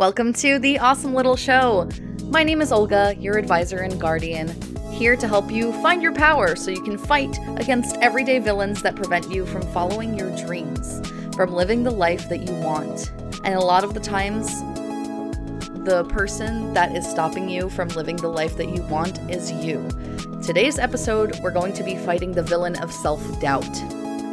Welcome to the Awesome Little Show. My name is Olga, your advisor and guardian, here to help you find your power so you can fight against everyday villains that prevent you from following your dreams, from living the life that you want. And a lot of the times, the person that is stopping you from living the life that you want is you. Today's episode, we're going to be fighting the villain of self doubt.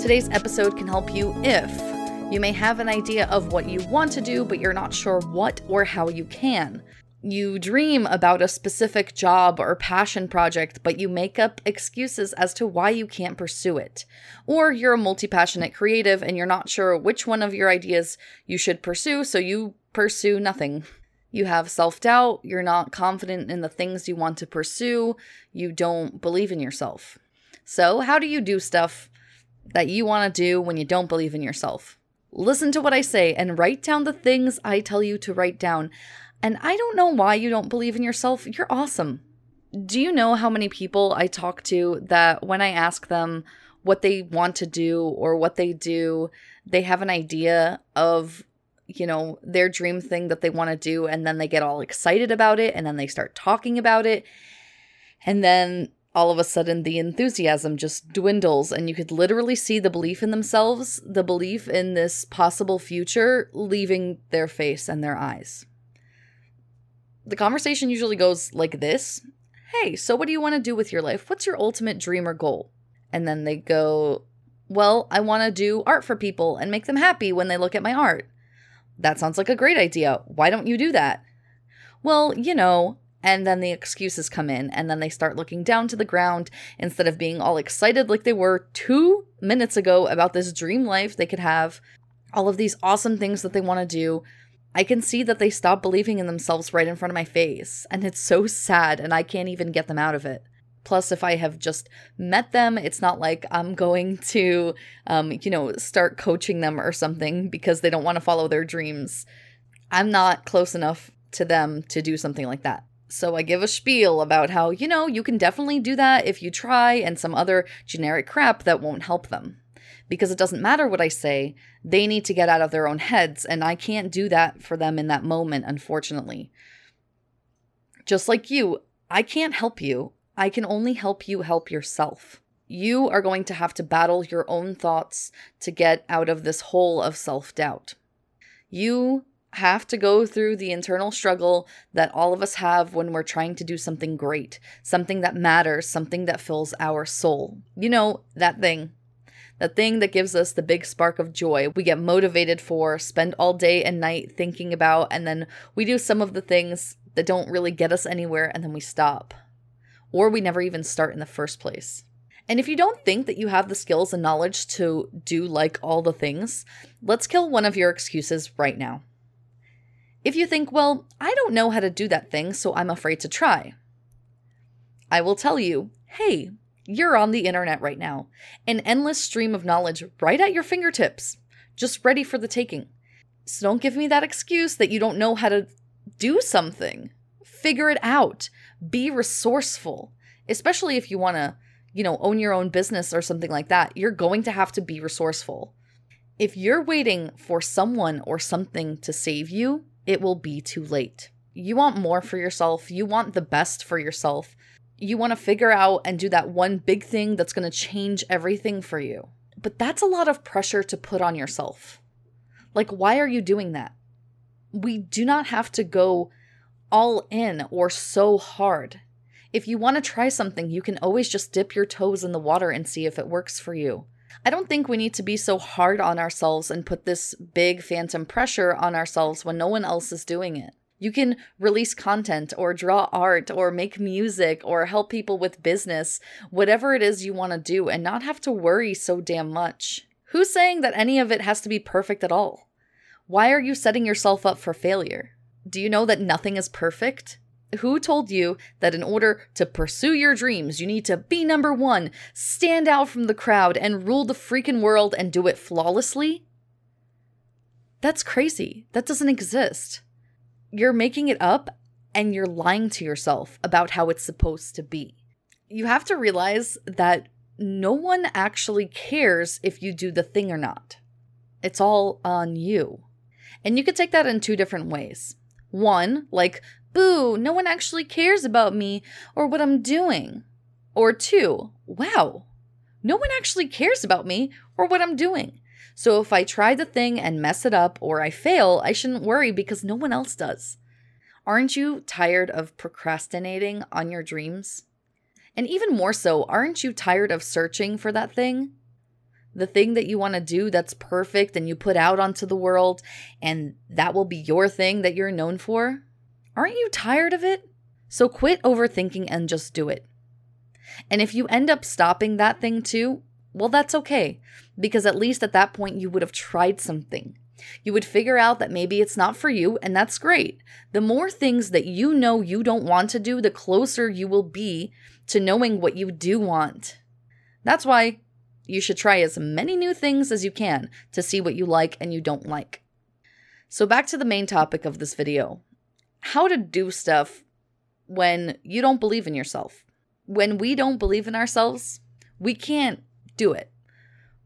Today's episode can help you if you may have an idea of what you want to do, but you're not sure what or how you can. You dream about a specific job or passion project, but you make up excuses as to why you can't pursue it. Or you're a multi passionate creative and you're not sure which one of your ideas you should pursue, so you pursue nothing. You have self doubt, you're not confident in the things you want to pursue, you don't believe in yourself. So, how do you do stuff that you want to do when you don't believe in yourself? Listen to what I say and write down the things I tell you to write down. And I don't know why you don't believe in yourself. You're awesome. Do you know how many people I talk to that when I ask them what they want to do or what they do, they have an idea of, you know, their dream thing that they want to do and then they get all excited about it and then they start talking about it. And then all of a sudden the enthusiasm just dwindles and you could literally see the belief in themselves, the belief in this possible future leaving their face and their eyes. The conversation usually goes like this Hey, so what do you want to do with your life? What's your ultimate dream or goal? And then they go, Well, I want to do art for people and make them happy when they look at my art. That sounds like a great idea. Why don't you do that? Well, you know, and then the excuses come in, and then they start looking down to the ground instead of being all excited like they were two minutes ago about this dream life they could have, all of these awesome things that they want to do. I can see that they stop believing in themselves right in front of my face, and it's so sad, and I can't even get them out of it. Plus, if I have just met them, it's not like I'm going to, um, you know, start coaching them or something because they don't want to follow their dreams. I'm not close enough to them to do something like that. So I give a spiel about how, you know, you can definitely do that if you try, and some other generic crap that won't help them. Because it doesn't matter what I say, they need to get out of their own heads, and I can't do that for them in that moment, unfortunately. Just like you, I can't help you. I can only help you help yourself. You are going to have to battle your own thoughts to get out of this hole of self doubt. You have to go through the internal struggle that all of us have when we're trying to do something great, something that matters, something that fills our soul. You know, that thing. The thing that gives us the big spark of joy we get motivated for, spend all day and night thinking about, and then we do some of the things that don't really get us anywhere and then we stop. Or we never even start in the first place. And if you don't think that you have the skills and knowledge to do like all the things, let's kill one of your excuses right now. If you think, well, I don't know how to do that thing, so I'm afraid to try, I will tell you, hey, you're on the internet right now. An endless stream of knowledge right at your fingertips, just ready for the taking. So don't give me that excuse that you don't know how to do something. Figure it out. Be resourceful, especially if you want to, you know, own your own business or something like that. You're going to have to be resourceful. If you're waiting for someone or something to save you, it will be too late. You want more for yourself, you want the best for yourself. You want to figure out and do that one big thing that's going to change everything for you. But that's a lot of pressure to put on yourself. Like, why are you doing that? We do not have to go all in or so hard. If you want to try something, you can always just dip your toes in the water and see if it works for you. I don't think we need to be so hard on ourselves and put this big phantom pressure on ourselves when no one else is doing it. You can release content or draw art or make music or help people with business, whatever it is you want to do, and not have to worry so damn much. Who's saying that any of it has to be perfect at all? Why are you setting yourself up for failure? Do you know that nothing is perfect? Who told you that in order to pursue your dreams, you need to be number one, stand out from the crowd, and rule the freaking world and do it flawlessly? That's crazy. That doesn't exist. You're making it up and you're lying to yourself about how it's supposed to be. You have to realize that no one actually cares if you do the thing or not. It's all on you. And you could take that in two different ways. One, like, boo, no one actually cares about me or what I'm doing. Or two, wow, no one actually cares about me or what I'm doing. So if I try the thing and mess it up or I fail, I shouldn't worry because no one else does. Aren't you tired of procrastinating on your dreams? And even more so, aren't you tired of searching for that thing? The thing that you want to do that's perfect and you put out onto the world, and that will be your thing that you're known for? Aren't you tired of it? So quit overthinking and just do it. And if you end up stopping that thing too, well, that's okay, because at least at that point you would have tried something. You would figure out that maybe it's not for you, and that's great. The more things that you know you don't want to do, the closer you will be to knowing what you do want. That's why you should try as many new things as you can to see what you like and you don't like. So, back to the main topic of this video how to do stuff when you don't believe in yourself. When we don't believe in ourselves, we can't do it.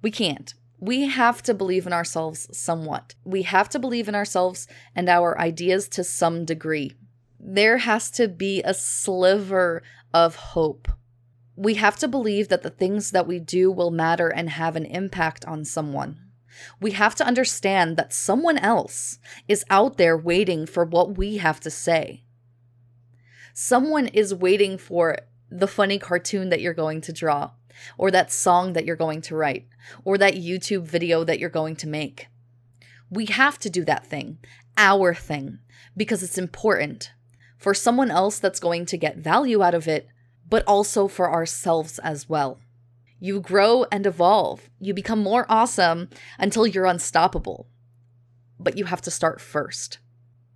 We can't. We have to believe in ourselves somewhat. We have to believe in ourselves and our ideas to some degree. There has to be a sliver of hope. We have to believe that the things that we do will matter and have an impact on someone. We have to understand that someone else is out there waiting for what we have to say. Someone is waiting for the funny cartoon that you're going to draw or that song that you're going to write, or that YouTube video that you're going to make. We have to do that thing, our thing, because it's important for someone else that's going to get value out of it, but also for ourselves as well. You grow and evolve. You become more awesome until you're unstoppable. But you have to start first.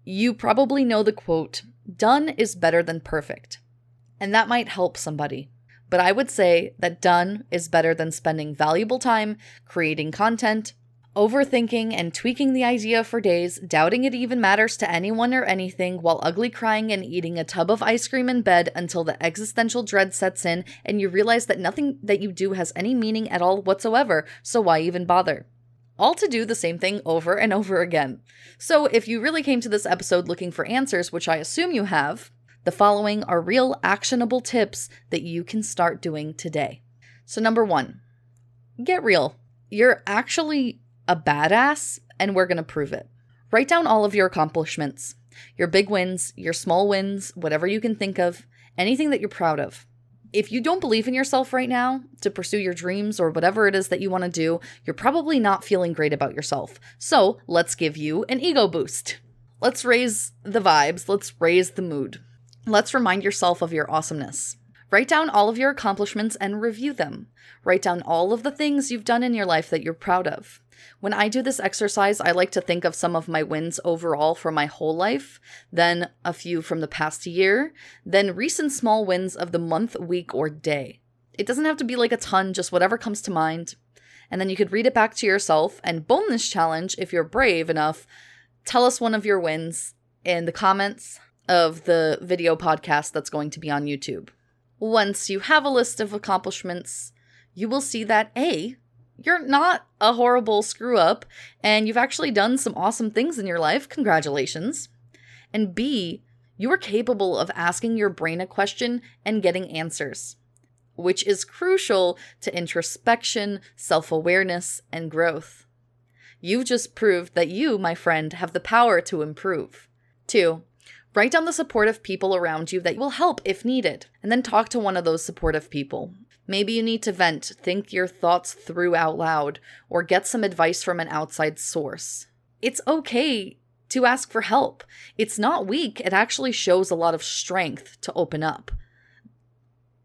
You probably know the quote, done is better than perfect. And that might help somebody. But I would say that done is better than spending valuable time creating content, overthinking and tweaking the idea for days, doubting it even matters to anyone or anything, while ugly crying and eating a tub of ice cream in bed until the existential dread sets in and you realize that nothing that you do has any meaning at all whatsoever, so why even bother? All to do the same thing over and over again. So, if you really came to this episode looking for answers, which I assume you have, the following are real actionable tips that you can start doing today. So, number one, get real. You're actually a badass, and we're going to prove it. Write down all of your accomplishments, your big wins, your small wins, whatever you can think of, anything that you're proud of. If you don't believe in yourself right now to pursue your dreams or whatever it is that you want to do, you're probably not feeling great about yourself. So let's give you an ego boost. Let's raise the vibes, let's raise the mood. Let's remind yourself of your awesomeness. Write down all of your accomplishments and review them. Write down all of the things you've done in your life that you're proud of. When I do this exercise, I like to think of some of my wins overall for my whole life, then a few from the past year, then recent small wins of the month, week, or day. It doesn't have to be like a ton, just whatever comes to mind. And then you could read it back to yourself and bonus challenge if you're brave enough. Tell us one of your wins in the comments of the video podcast that's going to be on YouTube. Once you have a list of accomplishments, you will see that A, you're not a horrible screw up and you've actually done some awesome things in your life. Congratulations. And B, you are capable of asking your brain a question and getting answers, which is crucial to introspection, self awareness, and growth. You've just proved that you, my friend, have the power to improve. Two, Write down the supportive people around you that will help if needed, and then talk to one of those supportive people. Maybe you need to vent, think your thoughts through out loud, or get some advice from an outside source. It's okay to ask for help. It's not weak, it actually shows a lot of strength to open up.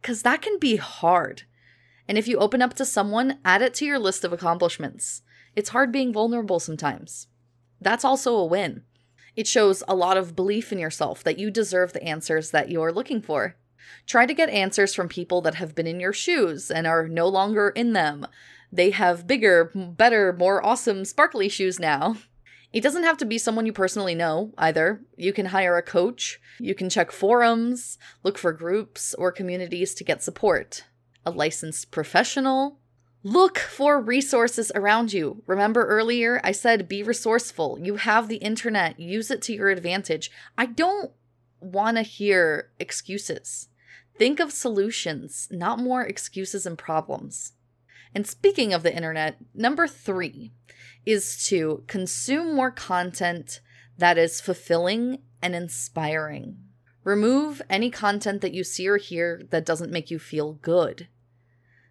Because that can be hard. And if you open up to someone, add it to your list of accomplishments. It's hard being vulnerable sometimes. That's also a win. It shows a lot of belief in yourself that you deserve the answers that you're looking for. Try to get answers from people that have been in your shoes and are no longer in them. They have bigger, better, more awesome, sparkly shoes now. It doesn't have to be someone you personally know either. You can hire a coach, you can check forums, look for groups or communities to get support. A licensed professional, Look for resources around you. Remember earlier, I said be resourceful. You have the internet, use it to your advantage. I don't want to hear excuses. Think of solutions, not more excuses and problems. And speaking of the internet, number three is to consume more content that is fulfilling and inspiring. Remove any content that you see or hear that doesn't make you feel good.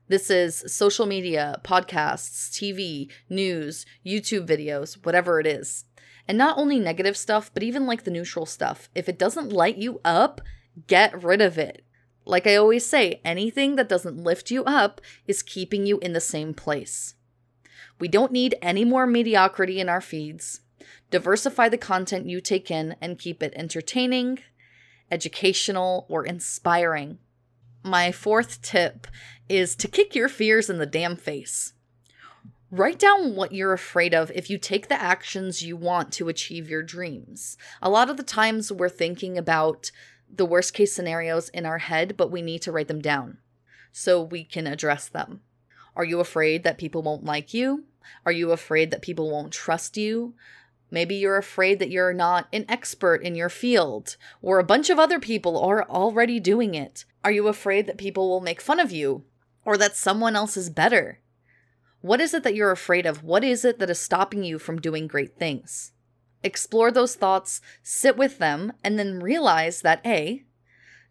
This is social media, podcasts, TV, news, YouTube videos, whatever it is. And not only negative stuff, but even like the neutral stuff. If it doesn't light you up, get rid of it. Like I always say, anything that doesn't lift you up is keeping you in the same place. We don't need any more mediocrity in our feeds. Diversify the content you take in and keep it entertaining, educational, or inspiring. My fourth tip is to kick your fears in the damn face. Write down what you're afraid of if you take the actions you want to achieve your dreams. A lot of the times we're thinking about the worst case scenarios in our head, but we need to write them down so we can address them. Are you afraid that people won't like you? Are you afraid that people won't trust you? Maybe you're afraid that you're not an expert in your field, or a bunch of other people are already doing it. Are you afraid that people will make fun of you, or that someone else is better? What is it that you're afraid of? What is it that is stopping you from doing great things? Explore those thoughts, sit with them, and then realize that A,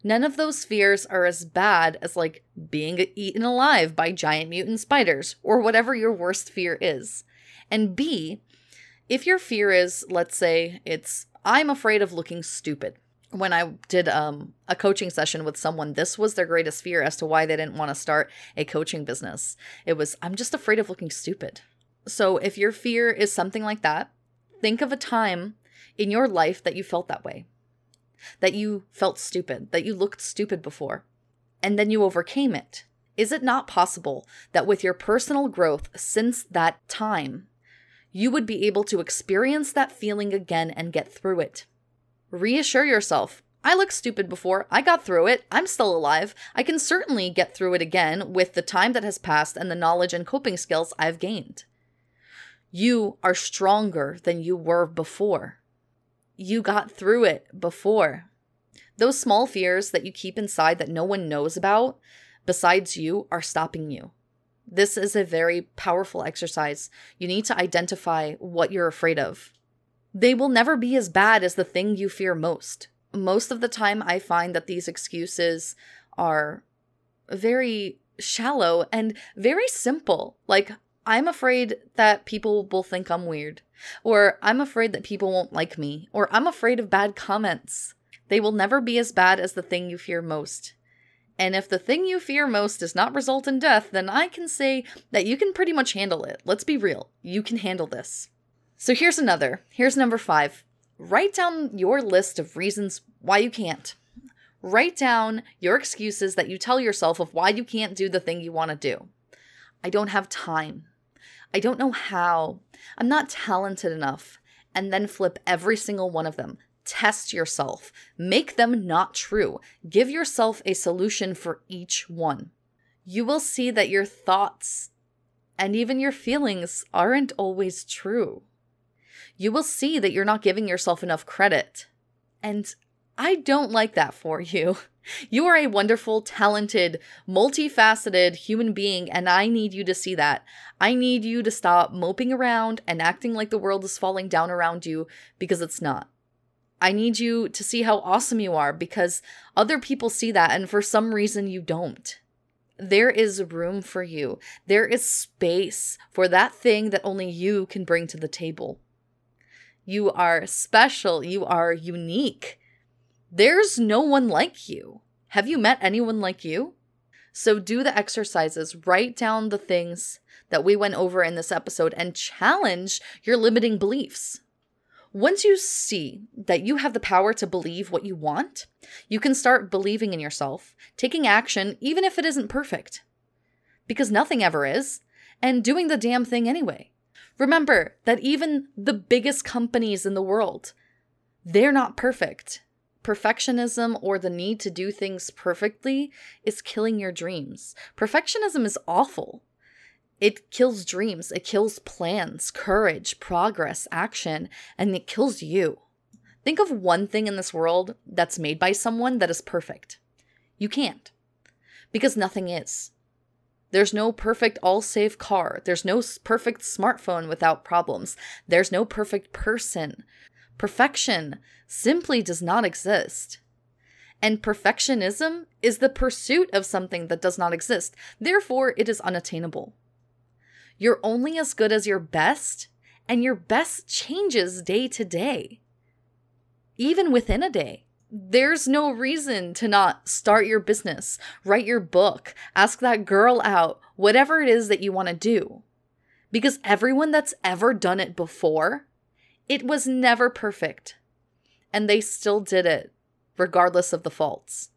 none of those fears are as bad as like being eaten alive by giant mutant spiders or whatever your worst fear is. And B, if your fear is, let's say, it's, I'm afraid of looking stupid. When I did um, a coaching session with someone, this was their greatest fear as to why they didn't want to start a coaching business. It was, I'm just afraid of looking stupid. So if your fear is something like that, think of a time in your life that you felt that way, that you felt stupid, that you looked stupid before, and then you overcame it. Is it not possible that with your personal growth since that time, you would be able to experience that feeling again and get through it. Reassure yourself I looked stupid before. I got through it. I'm still alive. I can certainly get through it again with the time that has passed and the knowledge and coping skills I've gained. You are stronger than you were before. You got through it before. Those small fears that you keep inside that no one knows about, besides you, are stopping you. This is a very powerful exercise. You need to identify what you're afraid of. They will never be as bad as the thing you fear most. Most of the time, I find that these excuses are very shallow and very simple. Like, I'm afraid that people will think I'm weird, or I'm afraid that people won't like me, or I'm afraid of bad comments. They will never be as bad as the thing you fear most. And if the thing you fear most does not result in death, then I can say that you can pretty much handle it. Let's be real. You can handle this. So here's another. Here's number five. Write down your list of reasons why you can't. Write down your excuses that you tell yourself of why you can't do the thing you want to do. I don't have time. I don't know how. I'm not talented enough. And then flip every single one of them. Test yourself. Make them not true. Give yourself a solution for each one. You will see that your thoughts and even your feelings aren't always true. You will see that you're not giving yourself enough credit. And I don't like that for you. You are a wonderful, talented, multifaceted human being, and I need you to see that. I need you to stop moping around and acting like the world is falling down around you because it's not. I need you to see how awesome you are because other people see that and for some reason you don't. There is room for you. There is space for that thing that only you can bring to the table. You are special. You are unique. There's no one like you. Have you met anyone like you? So do the exercises, write down the things that we went over in this episode, and challenge your limiting beliefs. Once you see that you have the power to believe what you want, you can start believing in yourself, taking action, even if it isn't perfect. Because nothing ever is, and doing the damn thing anyway. Remember that even the biggest companies in the world, they're not perfect. Perfectionism or the need to do things perfectly is killing your dreams. Perfectionism is awful. It kills dreams, it kills plans, courage, progress, action, and it kills you. Think of one thing in this world that's made by someone that is perfect. You can't. Because nothing is. There's no perfect all safe car. There's no perfect smartphone without problems. There's no perfect person. Perfection simply does not exist. And perfectionism is the pursuit of something that does not exist. Therefore, it is unattainable. You're only as good as your best, and your best changes day to day, even within a day there's no reason to not start your business, write your book, ask that girl out, whatever it is that you want to do. Because everyone that's ever done it before, it was never perfect. And they still did it, regardless of the faults.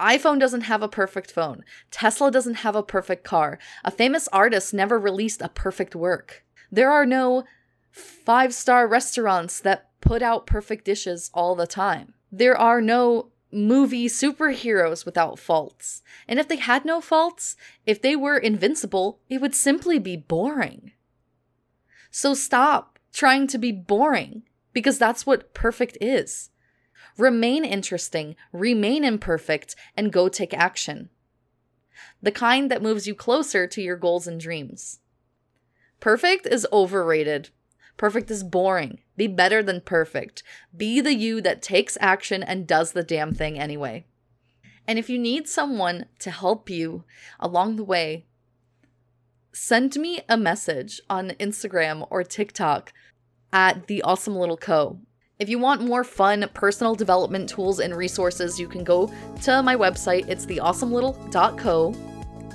iPhone doesn't have a perfect phone. Tesla doesn't have a perfect car. A famous artist never released a perfect work. There are no five star restaurants that put out perfect dishes all the time there are no movie superheroes without faults. And if they had no faults, if they were invincible, it would simply be boring. So stop trying to be boring because that's what perfect is. Remain interesting, remain imperfect, and go take action. The kind that moves you closer to your goals and dreams. Perfect is overrated. Perfect is boring. Be better than perfect. Be the you that takes action and does the damn thing anyway. And if you need someone to help you along the way, send me a message on Instagram or TikTok at the awesome little co. If you want more fun personal development tools and resources, you can go to my website. It's theawesomelittle.co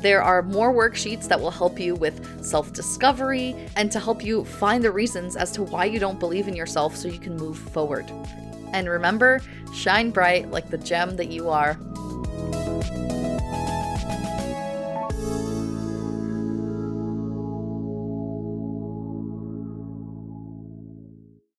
there are more worksheets that will help you with self discovery and to help you find the reasons as to why you don't believe in yourself so you can move forward. And remember, shine bright like the gem that you are.